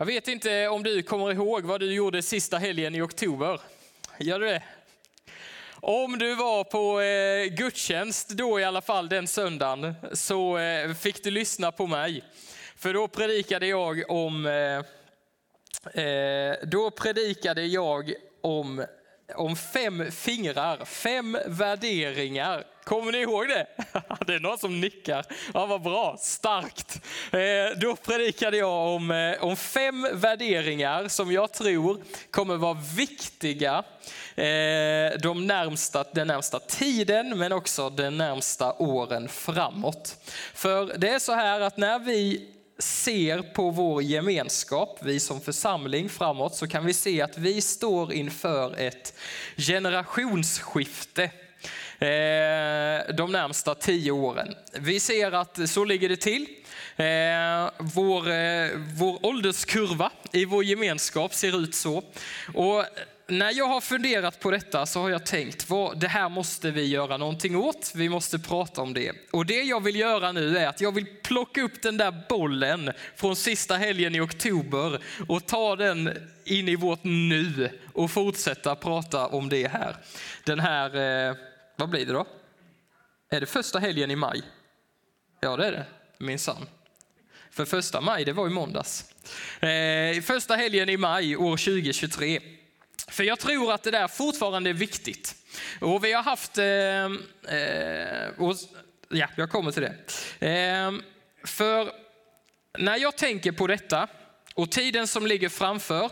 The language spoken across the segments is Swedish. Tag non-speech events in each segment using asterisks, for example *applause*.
Jag vet inte om du kommer ihåg vad du gjorde sista helgen i oktober. Gör du det? Om du var på eh, gudstjänst då i alla fall den söndagen så eh, fick du lyssna på mig. För då predikade jag om, eh, eh då predikade jag om om fem fingrar, fem värderingar. Kommer ni ihåg det? *laughs* Det är någon som nickar. Ja, vad bra, starkt. Eh, då predikade jag om, eh, om fem värderingar som jag tror kommer vara viktiga eh, de närmsta, den närmsta tiden men också de närmsta åren framåt. För det är så här att när vi ser på vår gemenskap, vi som församling framåt, så kan vi se att vi står inför ett generationsskifte Eh, de närmsta tio åren. Vi ser att så ligger det till. Eh, vår, eh, vår ålderskurva i vår gemenskap ser ut så. Och när jag har funderat på detta så har jag tänkt, vad, det här måste vi göra någonting åt. Vi måste prata om det. Och det jag vill göra nu är att jag vill plocka upp den där bollen från sista helgen i oktober och ta den in i vårt nu och fortsätta prata om det här. Den här, eh, vad blir det då? Är det första helgen i maj? Ja, det är det, minsann. För första maj, det var i måndags. Eh, första helgen i maj år 2023. För jag tror att det där fortfarande är viktigt. Och vi har haft, eh, eh, och, ja, jag kommer till det. Eh, för när jag tänker på detta och tiden som ligger framför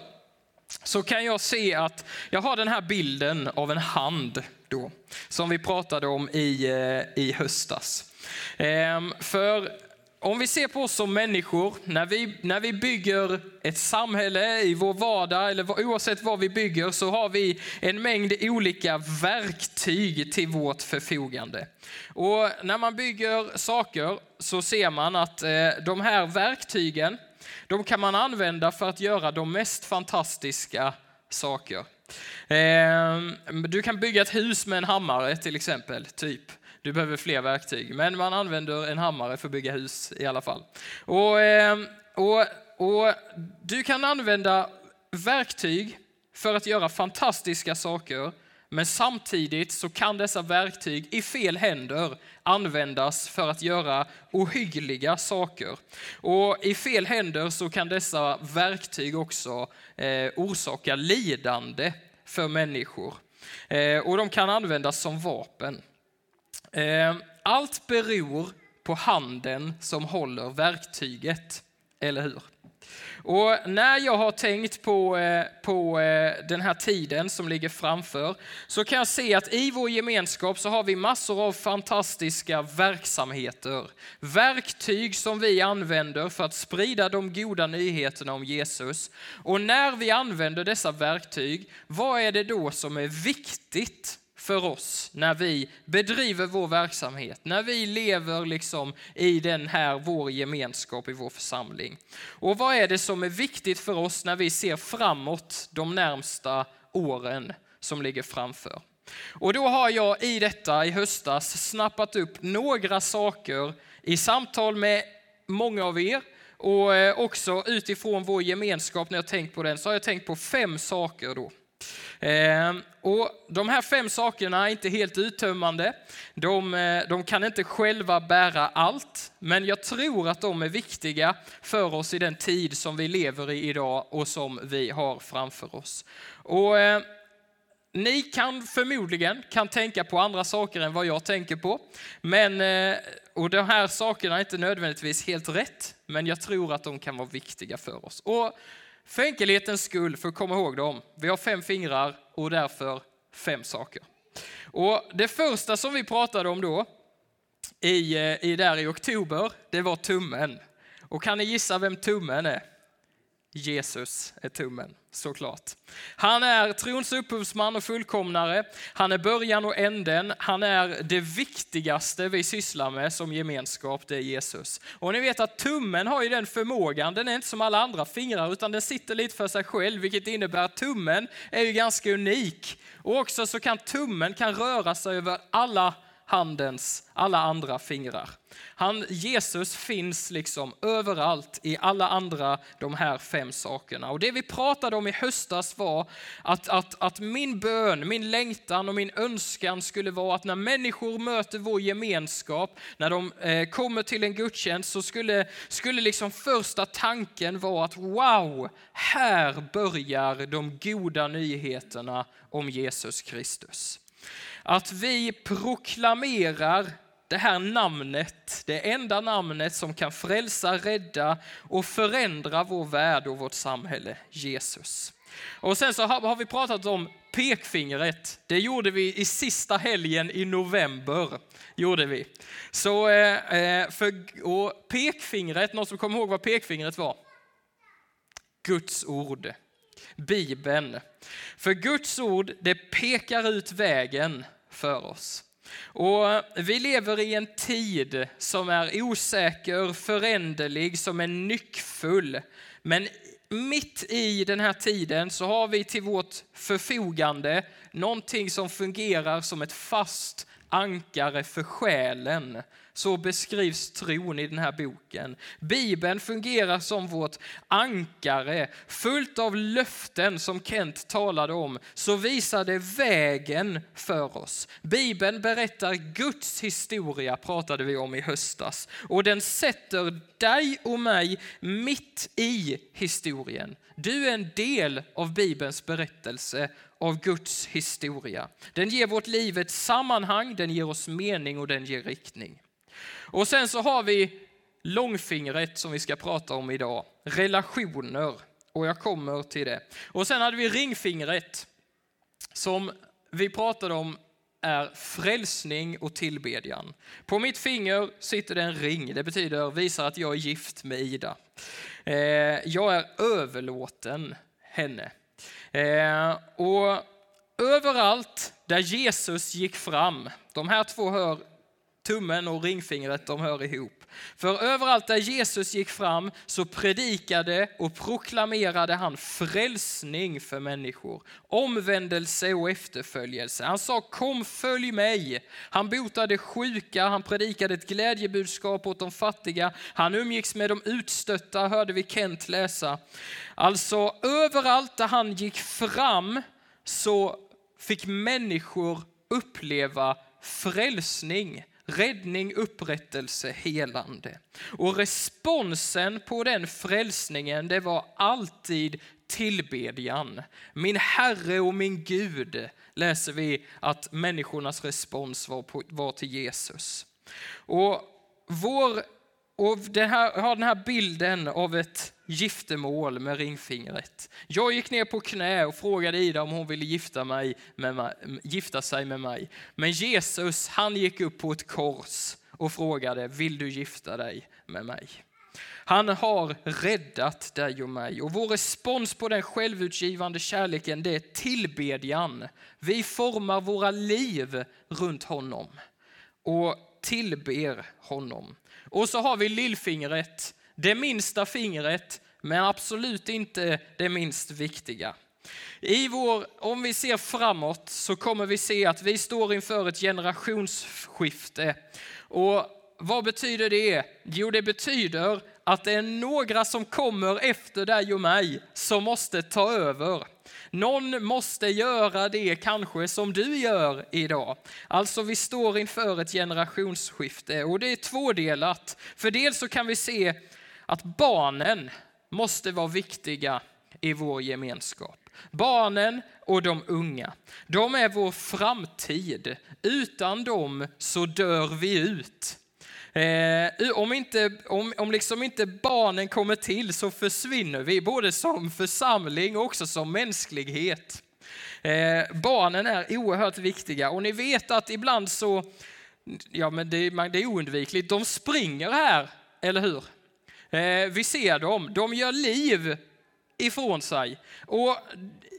så kan jag se att jag har den här bilden av en hand då, som vi pratade om i, eh, i höstas. Ehm, för om vi ser på oss som människor, när vi, när vi bygger ett samhälle i vår vardag, eller oavsett vad vi bygger, så har vi en mängd olika verktyg till vårt förfogande. Och när man bygger saker så ser man att eh, de här verktygen, de kan man använda för att göra de mest fantastiska saker. Ehm, du kan bygga ett hus med en hammare till exempel, typ. Du behöver fler verktyg, men man använder en hammare för att bygga hus i alla fall. Och, ehm, och, och du kan använda verktyg för att göra fantastiska saker, men samtidigt så kan dessa verktyg i fel händer användas för att göra ohyggliga saker. Och i fel händer så kan dessa verktyg också eh, orsaka lidande för människor. Eh, och de kan användas som vapen. Eh, allt beror på handen som håller verktyget, eller hur? Och när jag har tänkt på, eh, på eh, den här tiden som ligger framför så kan jag se att i vår gemenskap så har vi massor av fantastiska verksamheter. Verktyg som vi använder för att sprida de goda nyheterna om Jesus. Och när vi använder dessa verktyg, vad är det då som är viktigt för oss när vi bedriver vår verksamhet, när vi lever liksom i den här vår gemenskap i vår församling. Och vad är det som är viktigt för oss när vi ser framåt de närmsta åren som ligger framför? Och då har jag i detta i höstas snappat upp några saker i samtal med många av er och eh, också utifrån vår gemenskap när jag tänkt på den så har jag tänkt på fem saker då. Ehm, och de här fem sakerna är inte helt uttömmande. De, eh, de, kan inte själva bära allt, men jag tror att de är viktiga för oss i den tid som vi lever i idag och som vi har framför oss. Och, eh, ni kan förmodligen kan tänka på andra saker än vad jag tänker på. Men, eh, och de här sakerna är inte nödvändigtvis helt rätt, men jag tror att de kan vara viktiga för oss. Och för enkelhetens skull, för att komma ihåg dem, vi har fem fingrar och därför fem saker. Och det första som vi pratade om då, i, i där i oktober, det var tummen. Och kan ni gissa vem tummen är? Jesus är tummen, såklart. Han är trons upphovsman och fullkomnare. Han är början och änden. Han är det viktigaste vi sysslar med som gemenskap, det är Jesus. Och ni vet att tummen har ju den förmågan, den är inte som alla andra fingrar utan den sitter lite för sig själv, vilket innebär att tummen är ju ganska unik. Och också så kan tummen kan röra sig över alla handens alla andra fingrar. Han, Jesus finns liksom överallt i alla andra de här fem sakerna. Och det vi pratade om i höstas var att, att, att min bön, min längtan och min önskan skulle vara att när människor möter vår gemenskap, när de eh, kommer till en gudstjänst så skulle, skulle liksom första tanken vara att wow, här börjar de goda nyheterna om Jesus Kristus. Att vi proklamerar det här namnet, det enda namnet som kan frälsa, rädda och förändra vår värld och vårt samhälle, Jesus. Och sen så har vi pratat om pekfingret. Det gjorde vi i sista helgen i november. Gjorde vi. Så, eh, eh, för, och pekfingret, någon som kommer ihåg vad pekfingret var? Guds ord. Bibeln. För Guds ord, det pekar ut vägen för oss. Och vi lever i en tid som är osäker, föränderlig, som är nyckfull. Men mitt i den här tiden så har vi till vårt förfogande någonting som fungerar som ett fast ankare för själen. Så beskrivs tron i den här boken. Bibeln fungerar som vårt ankare, fullt av löften som Kent talade om, så visar det vägen för oss. Bibeln berättar Guds historia, pratade vi om i höstas, och den sätter dig och mig mitt i historien. Du är en del av Bibelns berättelse av Guds historia. Den ger vårt liv ett sammanhang, den ger oss mening och den ger riktning. Och sen så har vi långfingret som vi ska prata om idag, relationer. Och jag kommer till det. Och sen hade vi ringfingret som vi pratade om är frälsning och tillbedjan. På mitt finger sitter det en ring. Det betyder, visar att jag är gift med Ida. Eh, jag är överlåten henne. Eh, och överallt där Jesus gick fram, de här två hör tummen och ringfingret, de hör ihop. För överallt där Jesus gick fram så predikade och proklamerade han frälsning för människor, omvändelse och efterföljelse. Han sa kom följ mig. Han botade sjuka, han predikade ett glädjebudskap åt de fattiga, han umgicks med de utstötta, hörde vi Kent läsa. Alltså överallt där han gick fram så fick människor uppleva frälsning räddning, upprättelse, helande. Och responsen på den frälsningen, det var alltid tillbedjan. Min Herre och min Gud, läser vi att människornas respons var, på, var till Jesus. Och vår och det här, har den här bilden av ett giftermål med ringfingret. Jag gick ner på knä och frågade Ida om hon ville gifta, mig med mig, gifta sig med mig. Men Jesus, han gick upp på ett kors och frågade, vill du gifta dig med mig? Han har räddat dig och mig och vår respons på den självutgivande kärleken det är tillbedjan. Vi formar våra liv runt honom och tillber honom. Och så har vi lillfingret, det minsta fingret, men absolut inte det minst viktiga. I vår, om vi ser framåt så kommer vi se att vi står inför ett generationsskifte. Och vad betyder det? Jo, det betyder att det är några som kommer efter dig och mig som måste ta över. Någon måste göra det kanske som du gör idag. Alltså vi står inför ett generationsskifte och det är tvådelat. För dels så kan vi se att barnen måste vara viktiga i vår gemenskap. Barnen och de unga, de är vår framtid. Utan dem så dör vi ut. Eh, om, inte, om, om liksom inte barnen kommer till så försvinner vi, både som församling och också som mänsklighet. Eh, barnen är oerhört viktiga och ni vet att ibland så, ja men det, det är oundvikligt, de springer här, eller hur? Eh, vi ser dem, de gör liv ifrån sig. Och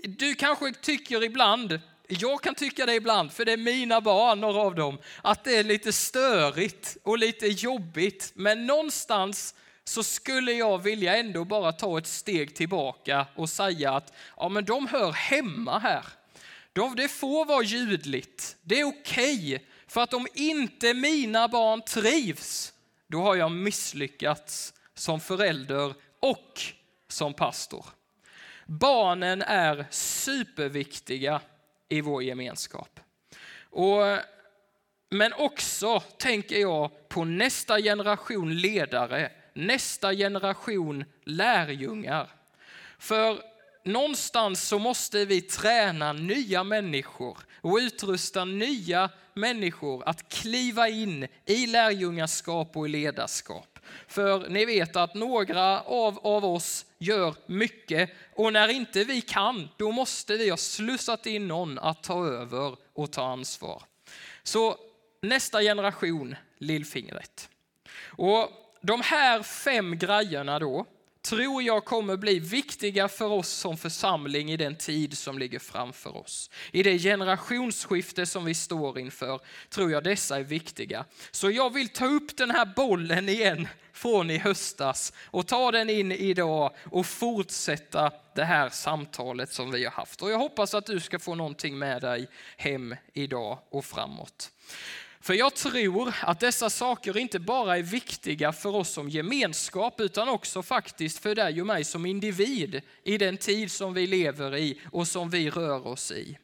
du kanske tycker ibland jag kan tycka det ibland, för det är mina barn, några av dem, att det är lite störigt och lite jobbigt. Men någonstans så skulle jag vilja ändå bara ta ett steg tillbaka och säga att ja, men de hör hemma här. De, det får vara ljudligt, det är okej. Okay, För att om inte mina barn trivs, då har jag misslyckats som förälder och som pastor. Barnen är superviktiga i vår gemenskap. Och, men också tänker jag på nästa generation ledare, nästa generation lärjungar. För någonstans så måste vi träna nya människor och utrusta nya människor att kliva in i lärjungaskap och i ledarskap. För ni vet att några av, av oss gör mycket och när inte vi kan, då måste vi ha slussat in någon att ta över och ta ansvar. Så nästa generation, lillfingret. Och de här fem grejerna då, tror jag kommer bli viktiga för oss som församling i den tid som ligger framför oss. I det generationsskifte som vi står inför tror jag dessa är viktiga. Så jag vill ta upp den här bollen igen från i höstas och ta den in idag och fortsätta det här samtalet som vi har haft. Och jag hoppas att du ska få någonting med dig hem idag och framåt. För jag tror att dessa saker inte bara är viktiga för oss som gemenskap utan också faktiskt för dig och mig som individ i den tid som vi lever i och som vi rör oss i.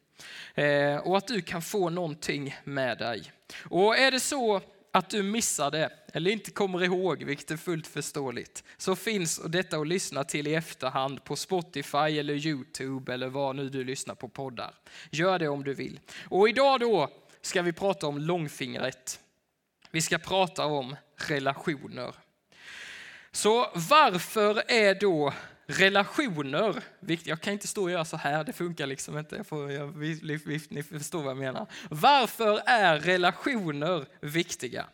Eh, och att du kan få någonting med dig. Och är det så att du missade eller inte kommer ihåg, vilket är fullt förståeligt, så finns detta att lyssna till i efterhand på Spotify eller Youtube eller vad nu du lyssnar på poddar. Gör det om du vill. Och idag då ska vi prata om långfingret. Vi ska prata om relationer. Så varför är då relationer viktiga? Jag kan inte stå och göra så här, det funkar liksom inte. Jag får, jag, vi, vi, ni förstår vad jag menar. Varför är relationer viktiga?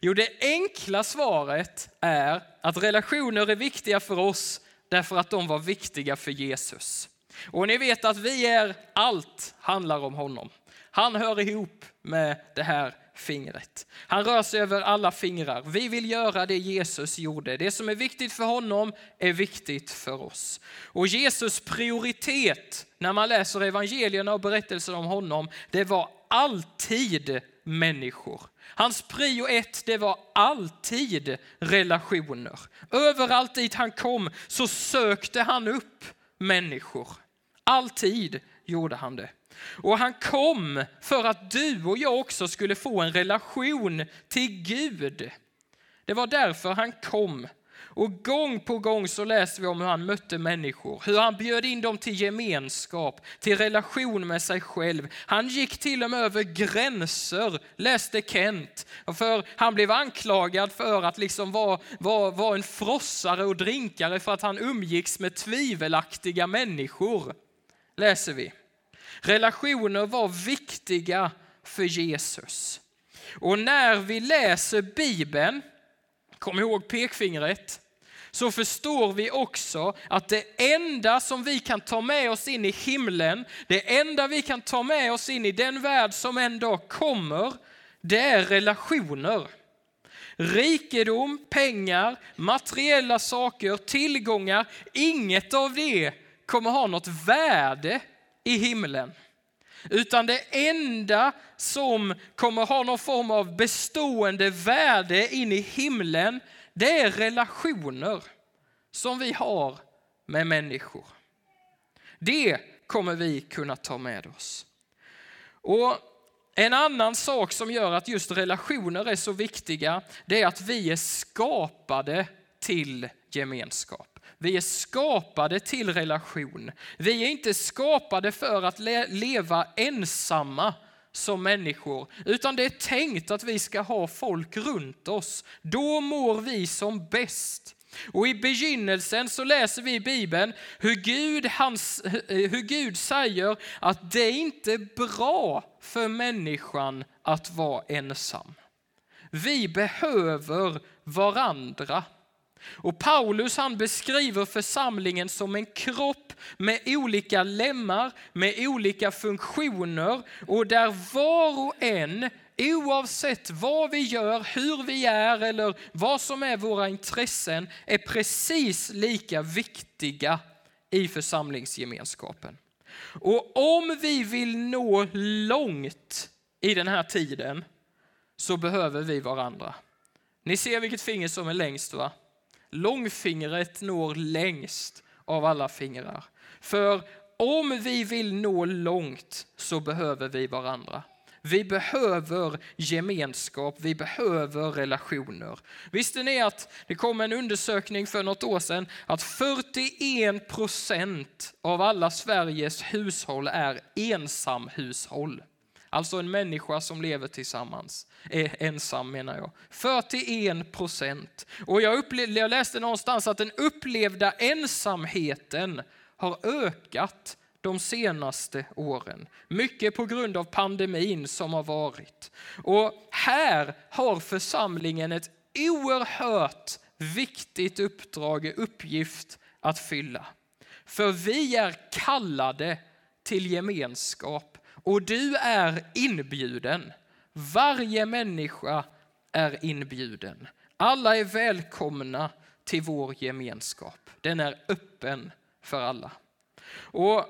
Jo, det enkla svaret är att relationer är viktiga för oss därför att de var viktiga för Jesus. Och ni vet att vi är, allt handlar om honom. Han hör ihop med det här fingret. Han rör sig över alla fingrar. Vi vill göra det Jesus gjorde. Det som är viktigt för honom är viktigt för oss. Och Jesus prioritet när man läser evangelierna och berättelser om honom, det var alltid människor. Hans prio ett, det var alltid relationer. Överallt dit han kom så sökte han upp människor. Alltid gjorde han det. Och han kom för att du och jag också skulle få en relation till Gud. Det var därför han kom. Och gång på gång så läser vi om hur han mötte människor, hur han bjöd in dem till gemenskap, till relation med sig själv. Han gick till och med över gränser, läste Kent. För han blev anklagad för att liksom vara, var, vara en frossare och drinkare för att han umgicks med tvivelaktiga människor, läser vi. Relationer var viktiga för Jesus. Och när vi läser Bibeln, kom ihåg pekfingret, så förstår vi också att det enda som vi kan ta med oss in i himlen, det enda vi kan ta med oss in i den värld som en dag kommer, det är relationer. Rikedom, pengar, materiella saker, tillgångar, inget av det kommer ha något värde i himlen. Utan det enda som kommer ha någon form av bestående värde in i himlen, det är relationer som vi har med människor. Det kommer vi kunna ta med oss. Och en annan sak som gör att just relationer är så viktiga, det är att vi är skapade till gemenskap. Vi är skapade till relation. Vi är inte skapade för att le leva ensamma som människor, utan det är tänkt att vi ska ha folk runt oss. Då mår vi som bäst. Och i begynnelsen så läser vi i Bibeln hur Gud, hans, hur Gud säger att det inte är bra för människan att vara ensam. Vi behöver varandra. Och Paulus han beskriver församlingen som en kropp med olika lemmar, med olika funktioner och där var och en, oavsett vad vi gör, hur vi är eller vad som är våra intressen, är precis lika viktiga i församlingsgemenskapen. Och om vi vill nå långt i den här tiden så behöver vi varandra. Ni ser vilket finger som är längst va? Långfingret når längst av alla fingrar. För om vi vill nå långt så behöver vi varandra. Vi behöver gemenskap, vi behöver relationer. Visste ni att det kom en undersökning för något år sedan att 41 procent av alla Sveriges hushåll är ensamhushåll. Alltså en människa som lever tillsammans, är ensam menar jag. 41 procent. Och jag, upplevde, jag läste någonstans att den upplevda ensamheten har ökat de senaste åren. Mycket på grund av pandemin som har varit. Och här har församlingen ett oerhört viktigt uppdrag, uppgift att fylla. För vi är kallade till gemenskap och du är inbjuden. Varje människa är inbjuden. Alla är välkomna till vår gemenskap. Den är öppen för alla. Och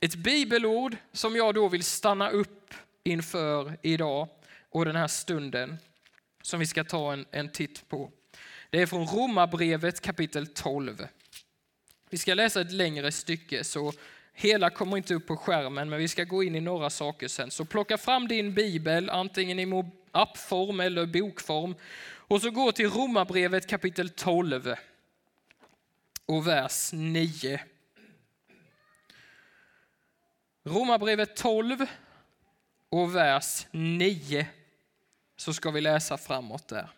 ett bibelord som jag då vill stanna upp inför idag och den här stunden som vi ska ta en, en titt på. Det är från Romarbrevet kapitel 12. Vi ska läsa ett längre stycke så hela kommer inte upp på skärmen men vi ska gå in i några saker sen. Så plocka fram din bibel antingen i appform eller bokform och så gå till Romarbrevet kapitel 12 och vers 9. Romarbrevet 12 och vers 9 så ska vi läsa framåt där.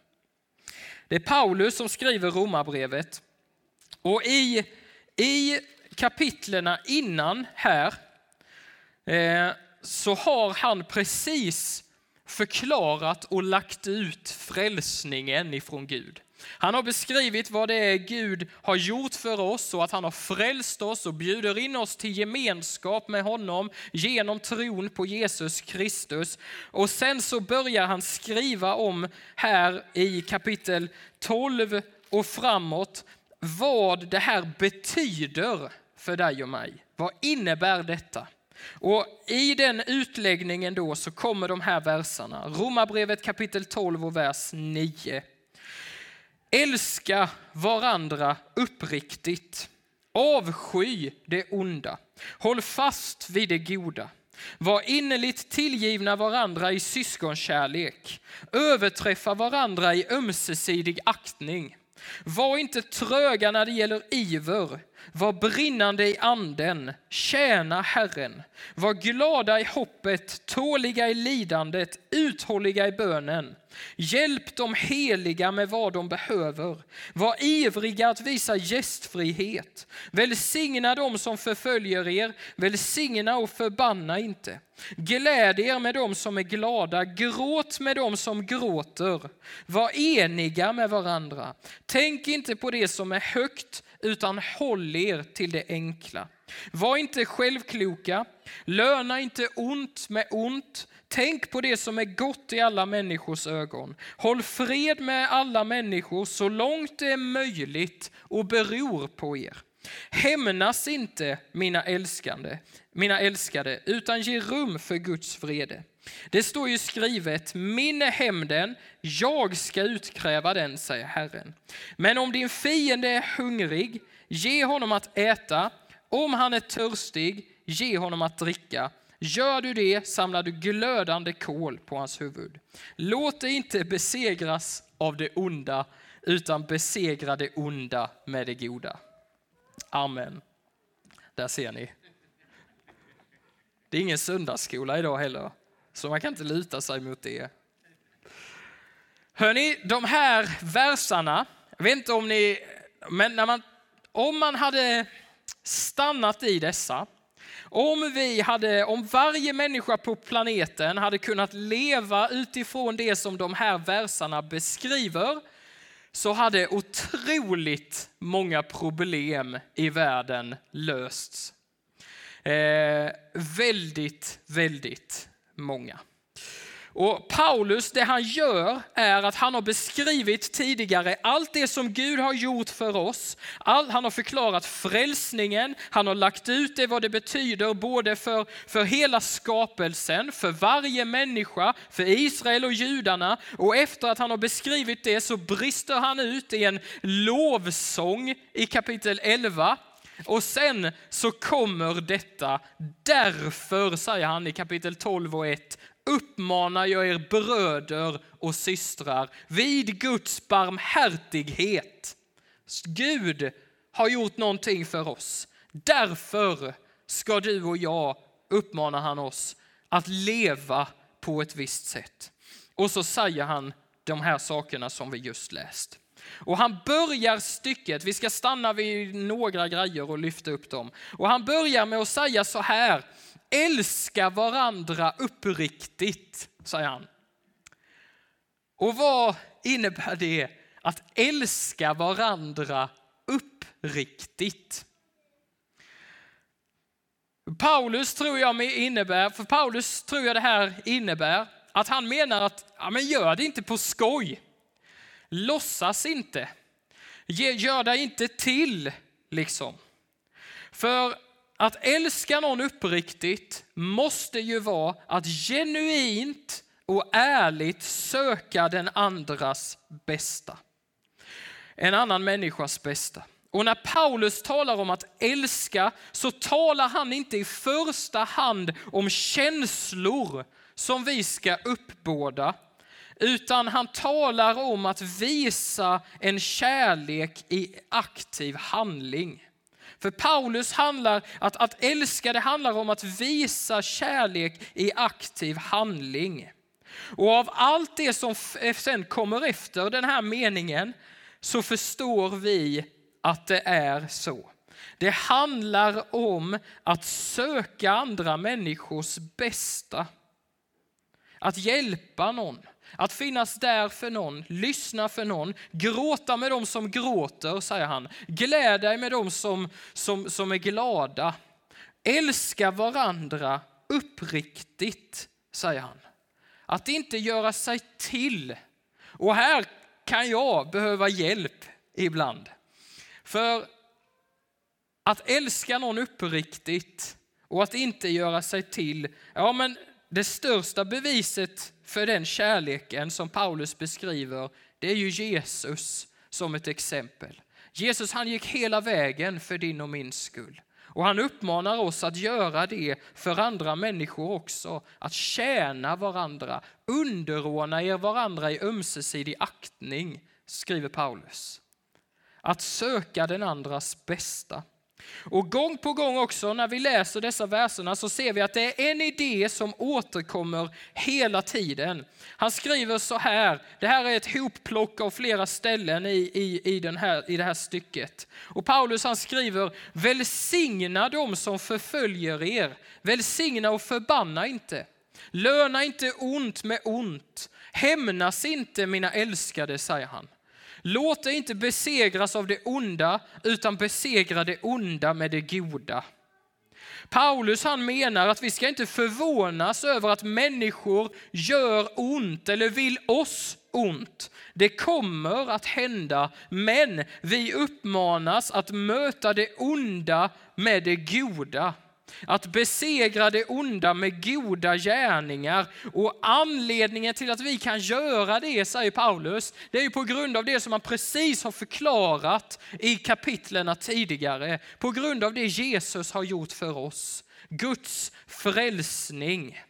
Det är Paulus som skriver Romarbrevet och i, i kapitlerna innan här eh, så har han precis förklarat och lagt ut frälsningen ifrån Gud. Han har beskrivit vad det är Gud har gjort för oss och att han har frälst oss och bjuder in oss till gemenskap med honom genom tron på Jesus Kristus. Och sen så börjar han skriva om här i kapitel 12 och framåt vad det här betyder för dig och mig. Vad innebär detta? Och I den utläggningen då så kommer de här verserna. Romarbrevet kapitel 12 och vers 9. Älska varandra uppriktigt. Avsky det onda. Håll fast vid det goda. Var innerligt tillgivna varandra i syskonkärlek. Överträffa varandra i ömsesidig aktning. Var inte tröga när det gäller iver. Var brinnande i anden. Tjäna Herren. Var glada i hoppet, tåliga i lidandet, uthålliga i bönen. Hjälp de heliga med vad de behöver. Var ivriga att visa gästfrihet. Välsigna dem som förföljer er. Välsigna och förbanna inte. Gläd er med dem som är glada. Gråt med dem som gråter. Var eniga med varandra. Tänk inte på det som är högt utan håll er till det enkla. Var inte självkloka. Löna inte ont med ont Tänk på det som är gott i alla människors ögon. Håll fred med alla människor så långt det är möjligt och beror på er. Hämnas inte, mina älskande, mina älskade, utan ge rum för Guds vrede. Det står ju skrivet, min är hämnden, jag ska utkräva den, säger Herren. Men om din fiende är hungrig, ge honom att äta. Om han är törstig, ge honom att dricka. Gör du det samlar du glödande kol på hans huvud. Låt dig inte besegras av det onda, utan besegra det onda med det goda. Amen. Där ser ni. Det är ingen söndagsskola idag heller, så man kan inte luta sig mot det. Hörni, de här versarna, jag vet inte om ni, men när man, om man hade stannat i dessa om, vi hade, om varje människa på planeten hade kunnat leva utifrån det som de här versarna beskriver så hade otroligt många problem i världen lösts. Eh, väldigt, väldigt många. Och Paulus, det han gör är att han har beskrivit tidigare allt det som Gud har gjort för oss. All, han har förklarat frälsningen, han har lagt ut det vad det betyder både för, för hela skapelsen, för varje människa, för Israel och judarna. Och efter att han har beskrivit det så brister han ut i en lovsång i kapitel 11. Och sen så kommer detta, därför säger han i kapitel 12 och 1, uppmanar jag er bröder och systrar vid Guds barmhärtighet. Gud har gjort någonting för oss. Därför ska du och jag, uppmanar han oss, att leva på ett visst sätt. Och så säger han de här sakerna som vi just läst. Och han börjar stycket, vi ska stanna vid några grejer och lyfta upp dem. Och han börjar med att säga så här, älska varandra uppriktigt, säger han. Och vad innebär det att älska varandra uppriktigt? Paulus tror jag innebär, för Paulus tror jag det här innebär att han menar att ja, men gör det inte på skoj. Låtsas inte. Gör dig inte till liksom. För att älska någon uppriktigt måste ju vara att genuint och ärligt söka den andras bästa. En annan människas bästa. Och när Paulus talar om att älska så talar han inte i första hand om känslor som vi ska uppbåda, utan han talar om att visa en kärlek i aktiv handling. För Paulus handlar, att, att älska det handlar om att visa kärlek i aktiv handling. Och av allt det som eh, sen kommer efter den här meningen så förstår vi att det är så. Det handlar om att söka andra människors bästa. Att hjälpa någon, att finnas där för någon, lyssna för någon, gråta med dem som gråter, säger han. Gläd dig med dem som, som, som är glada. Älska varandra uppriktigt, säger han. Att inte göra sig till. Och här kan jag behöva hjälp ibland. För att älska någon uppriktigt och att inte göra sig till, ja men det största beviset för den kärleken som Paulus beskriver, det är ju Jesus som ett exempel. Jesus han gick hela vägen för din och min skull. Och han uppmanar oss att göra det för andra människor också, att tjäna varandra, underordna er varandra i ömsesidig aktning, skriver Paulus. Att söka den andras bästa. Och gång på gång också när vi läser dessa verserna så ser vi att det är en idé som återkommer hela tiden. Han skriver så här, det här är ett hopplock av flera ställen i, i, i, den här, i det här stycket. Och Paulus han skriver, välsigna dem som förföljer er, välsigna och förbanna inte. Löna inte ont med ont, hämnas inte mina älskade, säger han. Låt dig inte besegras av det onda, utan besegra det onda med det goda. Paulus han menar att vi ska inte förvånas över att människor gör ont eller vill oss ont. Det kommer att hända, men vi uppmanas att möta det onda med det goda. Att besegra det onda med goda gärningar. Och anledningen till att vi kan göra det, säger Paulus, det är ju på grund av det som han precis har förklarat i kapitlerna tidigare. På grund av det Jesus har gjort för oss. Guds frälsning.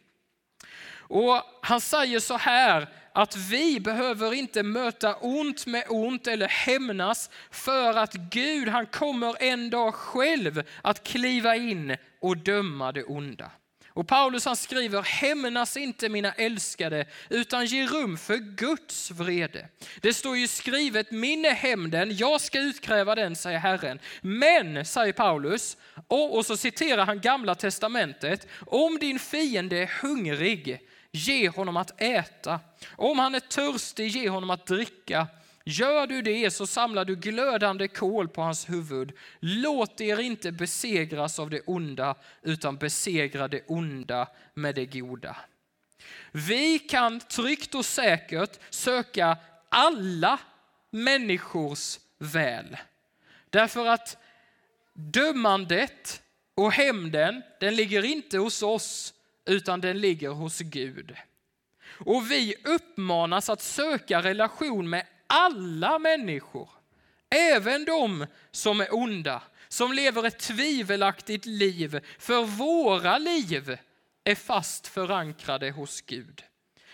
Och han säger så här, att vi behöver inte möta ont med ont eller hämnas för att Gud han kommer en dag själv att kliva in och döma det onda. Och Paulus han skriver, hämnas inte mina älskade, utan ge rum för Guds vrede. Det står ju skrivet, min är hämnden, jag ska utkräva den, säger Herren. Men, säger Paulus, och, och så citerar han gamla testamentet, om din fiende är hungrig, ge honom att äta. Om han är törstig, ge honom att dricka. Gör du det så samlar du glödande kol på hans huvud. Låt er inte besegras av det onda, utan besegra det onda med det goda. Vi kan tryggt och säkert söka alla människors väl. Därför att dömandet och hämnden, den ligger inte hos oss, utan den ligger hos Gud. Och vi uppmanas att söka relation med alla människor, även de som är onda, som lever ett tvivelaktigt liv, för våra liv är fast förankrade hos Gud.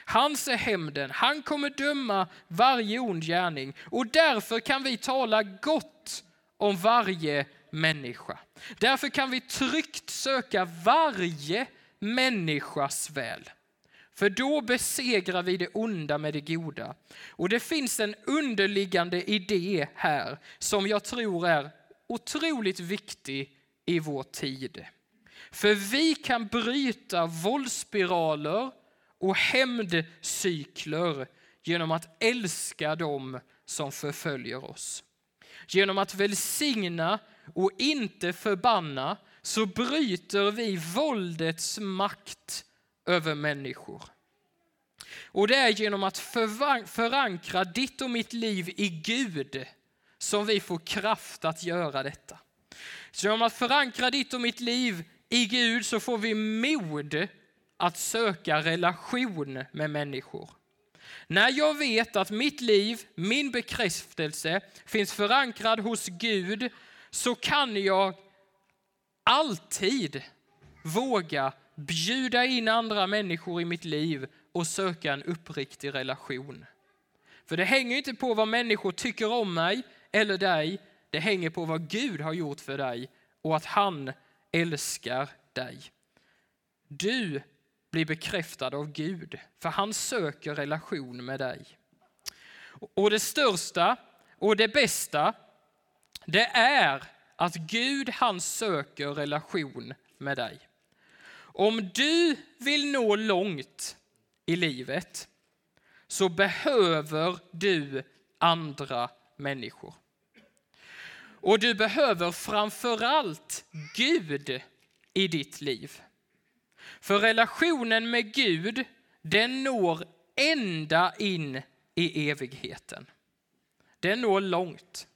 Hans är hämnden, han kommer döma varje ond gärning och därför kan vi tala gott om varje människa. Därför kan vi tryggt söka varje människas väl. För då besegrar vi det onda med det goda. Och det finns en underliggande idé här som jag tror är otroligt viktig i vår tid. För vi kan bryta våldsspiraler och hämndcykler genom att älska dem som förföljer oss. Genom att välsigna och inte förbanna så bryter vi våldets makt över människor. Och det är genom att förankra ditt och mitt liv i Gud som vi får kraft att göra detta. Så genom att förankra ditt och mitt liv i Gud så får vi mod att söka relation med människor. När jag vet att mitt liv, min bekräftelse finns förankrad hos Gud så kan jag alltid våga bjuda in andra människor i mitt liv och söka en uppriktig relation. För det hänger inte på vad människor tycker om mig eller dig. Det hänger på vad Gud har gjort för dig och att han älskar dig. Du blir bekräftad av Gud, för han söker relation med dig. Och det största och det bästa, det är att Gud han söker relation med dig. Om du vill nå långt i livet så behöver du andra människor. Och du behöver framförallt Gud i ditt liv. För relationen med Gud, den når ända in i evigheten. Den når långt.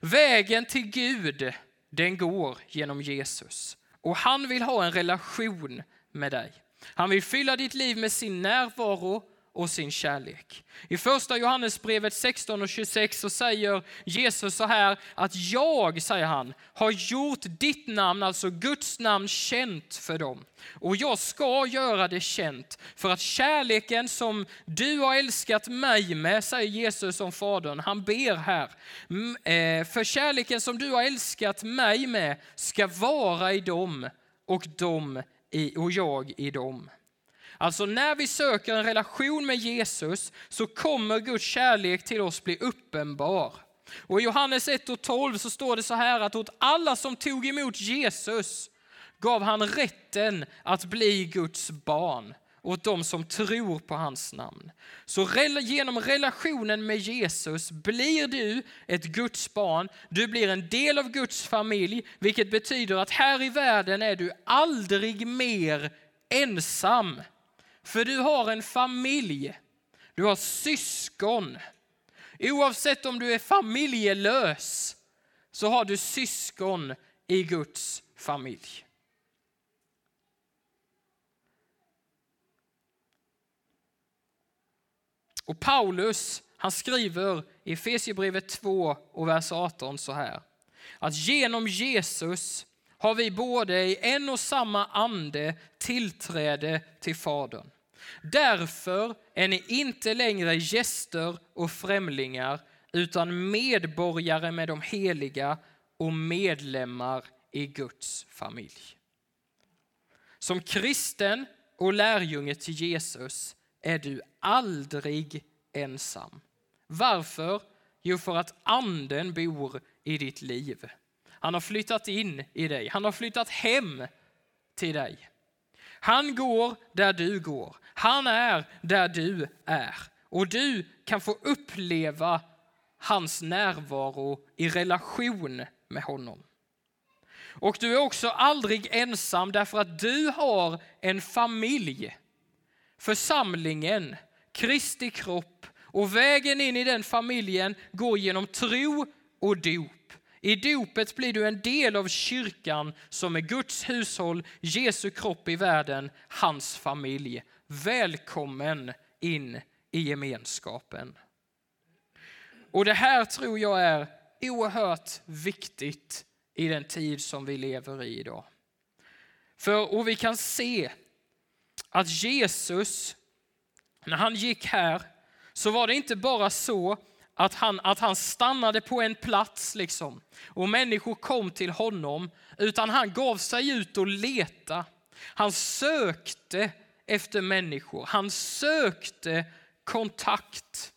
Vägen till Gud, den går genom Jesus. Och han vill ha en relation med dig. Han vill fylla ditt liv med sin närvaro och sin kärlek. I första Johannesbrevet 16 och 26 så säger Jesus så här att jag, säger han, har gjort ditt namn, alltså Guds namn, känt för dem. Och jag ska göra det känt för att kärleken som du har älskat mig med, säger Jesus om Fadern, han ber här, eh, för kärleken som du har älskat mig med ska vara i dem och, dem i, och jag i dem. Alltså när vi söker en relation med Jesus så kommer Guds kärlek till oss bli uppenbar. Och I Johannes 1 och 12 så står det så här att åt alla som tog emot Jesus gav han rätten att bli Guds barn åt de som tror på hans namn. Så genom relationen med Jesus blir du ett Guds barn. Du blir en del av Guds familj, vilket betyder att här i världen är du aldrig mer ensam. För du har en familj, du har syskon. Oavsett om du är familjelös så har du syskon i Guds familj. Och Paulus han skriver i Efesierbrevet 2 och vers 18 så här. Att genom Jesus har vi både i en och samma ande tillträde till Fadern. Därför är ni inte längre gäster och främlingar utan medborgare med de heliga och medlemmar i Guds familj. Som kristen och lärjunge till Jesus är du aldrig ensam. Varför? Jo, för att anden bor i ditt liv. Han har flyttat in i dig. Han har flyttat hem till dig. Han går där du går. Han är där du är. Och du kan få uppleva hans närvaro i relation med honom. Och du är också aldrig ensam därför att du har en familj. församlingen, Kristi kropp och vägen in i den familjen går genom tro och dop. I dopet blir du en del av kyrkan som är Guds hushåll, Jesu kropp i världen, hans familj. Välkommen in i gemenskapen. Och det här tror jag är oerhört viktigt i den tid som vi lever i idag. För, och vi kan se att Jesus, när han gick här, så var det inte bara så att han, att han stannade på en plats liksom, och människor kom till honom, utan han gav sig ut och leta. Han sökte efter människor, han sökte kontakt.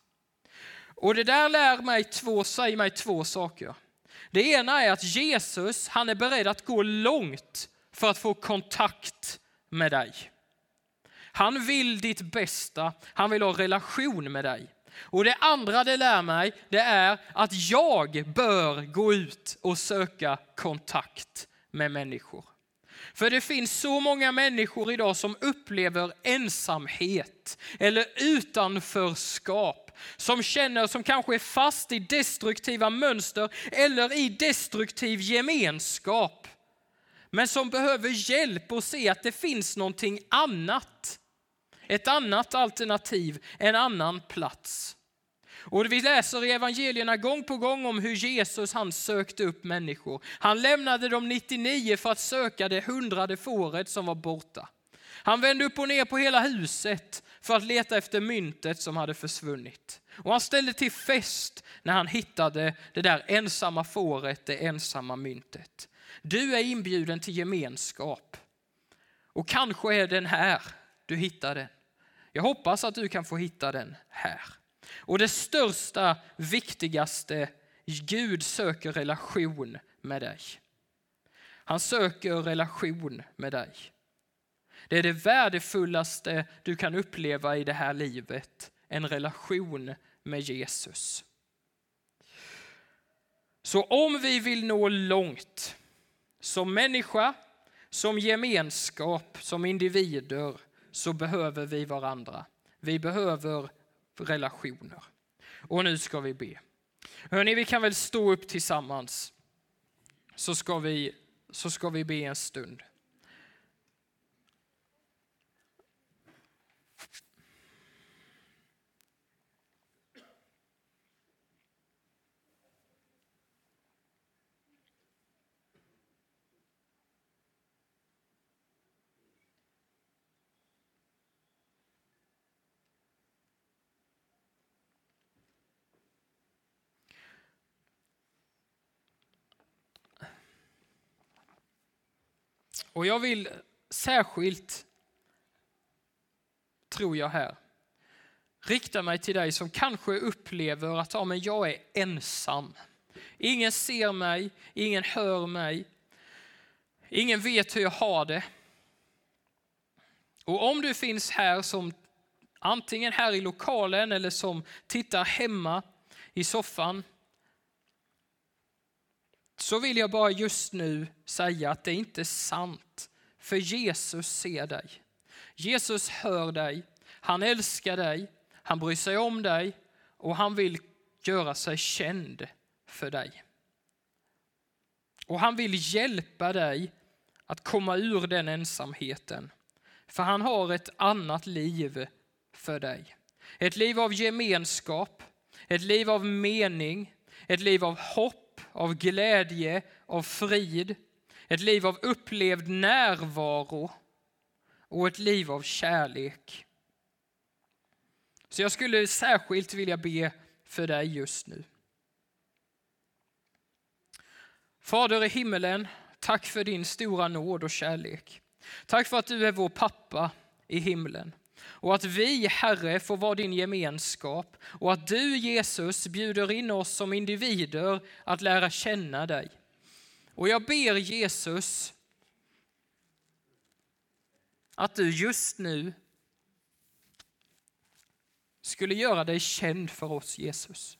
Och det där lär mig två, säger mig två saker. Det ena är att Jesus, han är beredd att gå långt för att få kontakt med dig. Han vill ditt bästa, han vill ha relation med dig. Och det andra det lär mig, det är att jag bör gå ut och söka kontakt med människor. För det finns så många människor idag som upplever ensamhet eller utanförskap, som känner, som kanske är fast i destruktiva mönster eller i destruktiv gemenskap. Men som behöver hjälp och se att det finns någonting annat ett annat alternativ, en annan plats. Och vi läser i evangelierna gång på gång om hur Jesus han sökte upp människor. Han lämnade de 99 för att söka det hundrade fåret som var borta. Han vände upp och ner på hela huset för att leta efter myntet som hade försvunnit. Och han ställde till fest när han hittade det där ensamma fåret, det ensamma myntet. Du är inbjuden till gemenskap. Och kanske är den här du hittar den. Jag hoppas att du kan få hitta den här. Och det största, viktigaste, Gud söker relation med dig. Han söker relation med dig. Det är det värdefullaste du kan uppleva i det här livet, en relation med Jesus. Så om vi vill nå långt som människa, som gemenskap, som individer, så behöver vi varandra. Vi behöver relationer. Och nu ska vi be. Hörni, vi kan väl stå upp tillsammans så ska vi, så ska vi be en stund. Och jag vill särskilt, tror jag här, rikta mig till dig som kanske upplever att ja, men jag är ensam. Ingen ser mig, ingen hör mig, ingen vet hur jag har det. Och om du finns här som antingen här i lokalen eller som tittar hemma i soffan så vill jag bara just nu säga att det är inte sant. För Jesus ser dig. Jesus hör dig. Han älskar dig. Han bryr sig om dig och han vill göra sig känd för dig. Och han vill hjälpa dig att komma ur den ensamheten. För han har ett annat liv för dig. Ett liv av gemenskap, ett liv av mening, ett liv av hopp av glädje, av frid, ett liv av upplevd närvaro och ett liv av kärlek. Så jag skulle särskilt vilja be för dig just nu. Fader i himmelen, tack för din stora nåd och kärlek. Tack för att du är vår pappa i himlen. Och att vi, Herre, får vara din gemenskap och att du, Jesus, bjuder in oss som individer att lära känna dig. Och jag ber Jesus att du just nu skulle göra dig känd för oss, Jesus.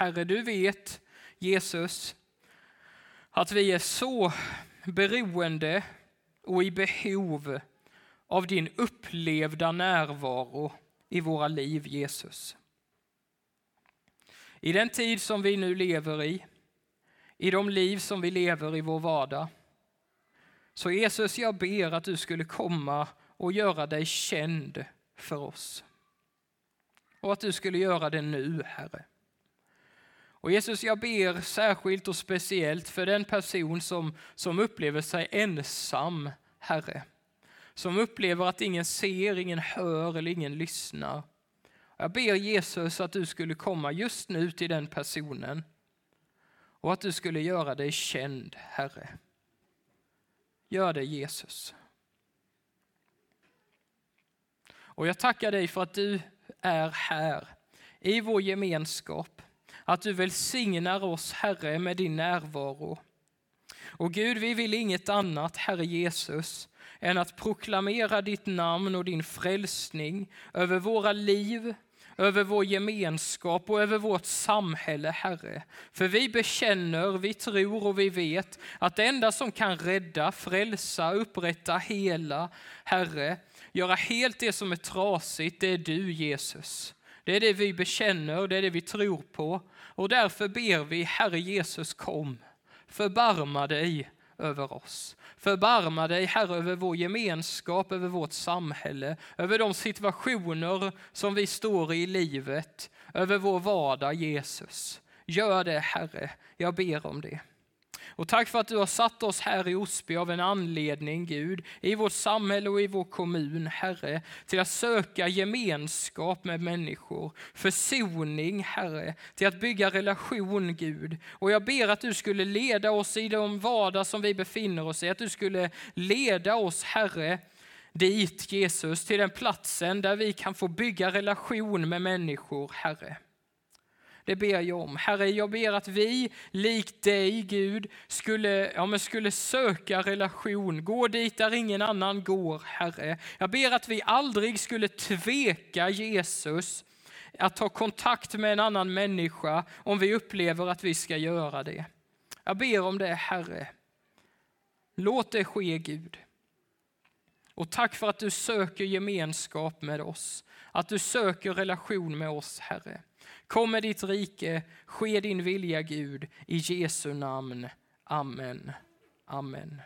Herre, du vet, Jesus, att vi är så beroende och i behov av din upplevda närvaro i våra liv, Jesus. I den tid som vi nu lever i, i de liv som vi lever i vår vardag. Så Jesus, jag ber att du skulle komma och göra dig känd för oss. Och att du skulle göra det nu, Herre. Och Jesus, jag ber särskilt och speciellt för den person som, som upplever sig ensam, Herre. Som upplever att ingen ser, ingen hör eller ingen lyssnar. Jag ber Jesus att du skulle komma just nu till den personen och att du skulle göra dig känd, Herre. Gör det Jesus. Och jag tackar dig för att du är här i vår gemenskap. Att du välsignar oss, Herre, med din närvaro. Och Gud, vi vill inget annat, Herre Jesus, än att proklamera ditt namn och din frälsning över våra liv, över vår gemenskap och över vårt samhälle, Herre. För vi bekänner, vi tror och vi vet att det enda som kan rädda, frälsa, upprätta, hela, Herre, göra helt det som är trasigt, det är du Jesus. Det är det vi bekänner, det är det vi tror på. Och därför ber vi, Herre Jesus kom, förbarma dig över oss. Förbarma dig, Herre, över vår gemenskap, över vårt samhälle, över de situationer som vi står i i livet, över vår vardag, Jesus. Gör det, Herre. Jag ber om det. Och tack för att du har satt oss här i Osby av en anledning, Gud, i vårt samhälle och i vår kommun, Herre, till att söka gemenskap med människor, försoning, Herre, till att bygga relation, Gud. Och jag ber att du skulle leda oss i de vardag som vi befinner oss i, att du skulle leda oss, Herre, dit, Jesus, till den platsen där vi kan få bygga relation med människor, Herre. Det ber jag om. Herre, jag ber att vi, likt dig Gud, skulle, ja, men skulle söka relation, gå dit där ingen annan går, Herre. Jag ber att vi aldrig skulle tveka Jesus, att ta kontakt med en annan människa om vi upplever att vi ska göra det. Jag ber om det, Herre. Låt det ske, Gud. Och tack för att du söker gemenskap med oss, att du söker relation med oss, Herre. Kom med ditt rike, ske din vilja Gud, i Jesu namn. Amen. Amen.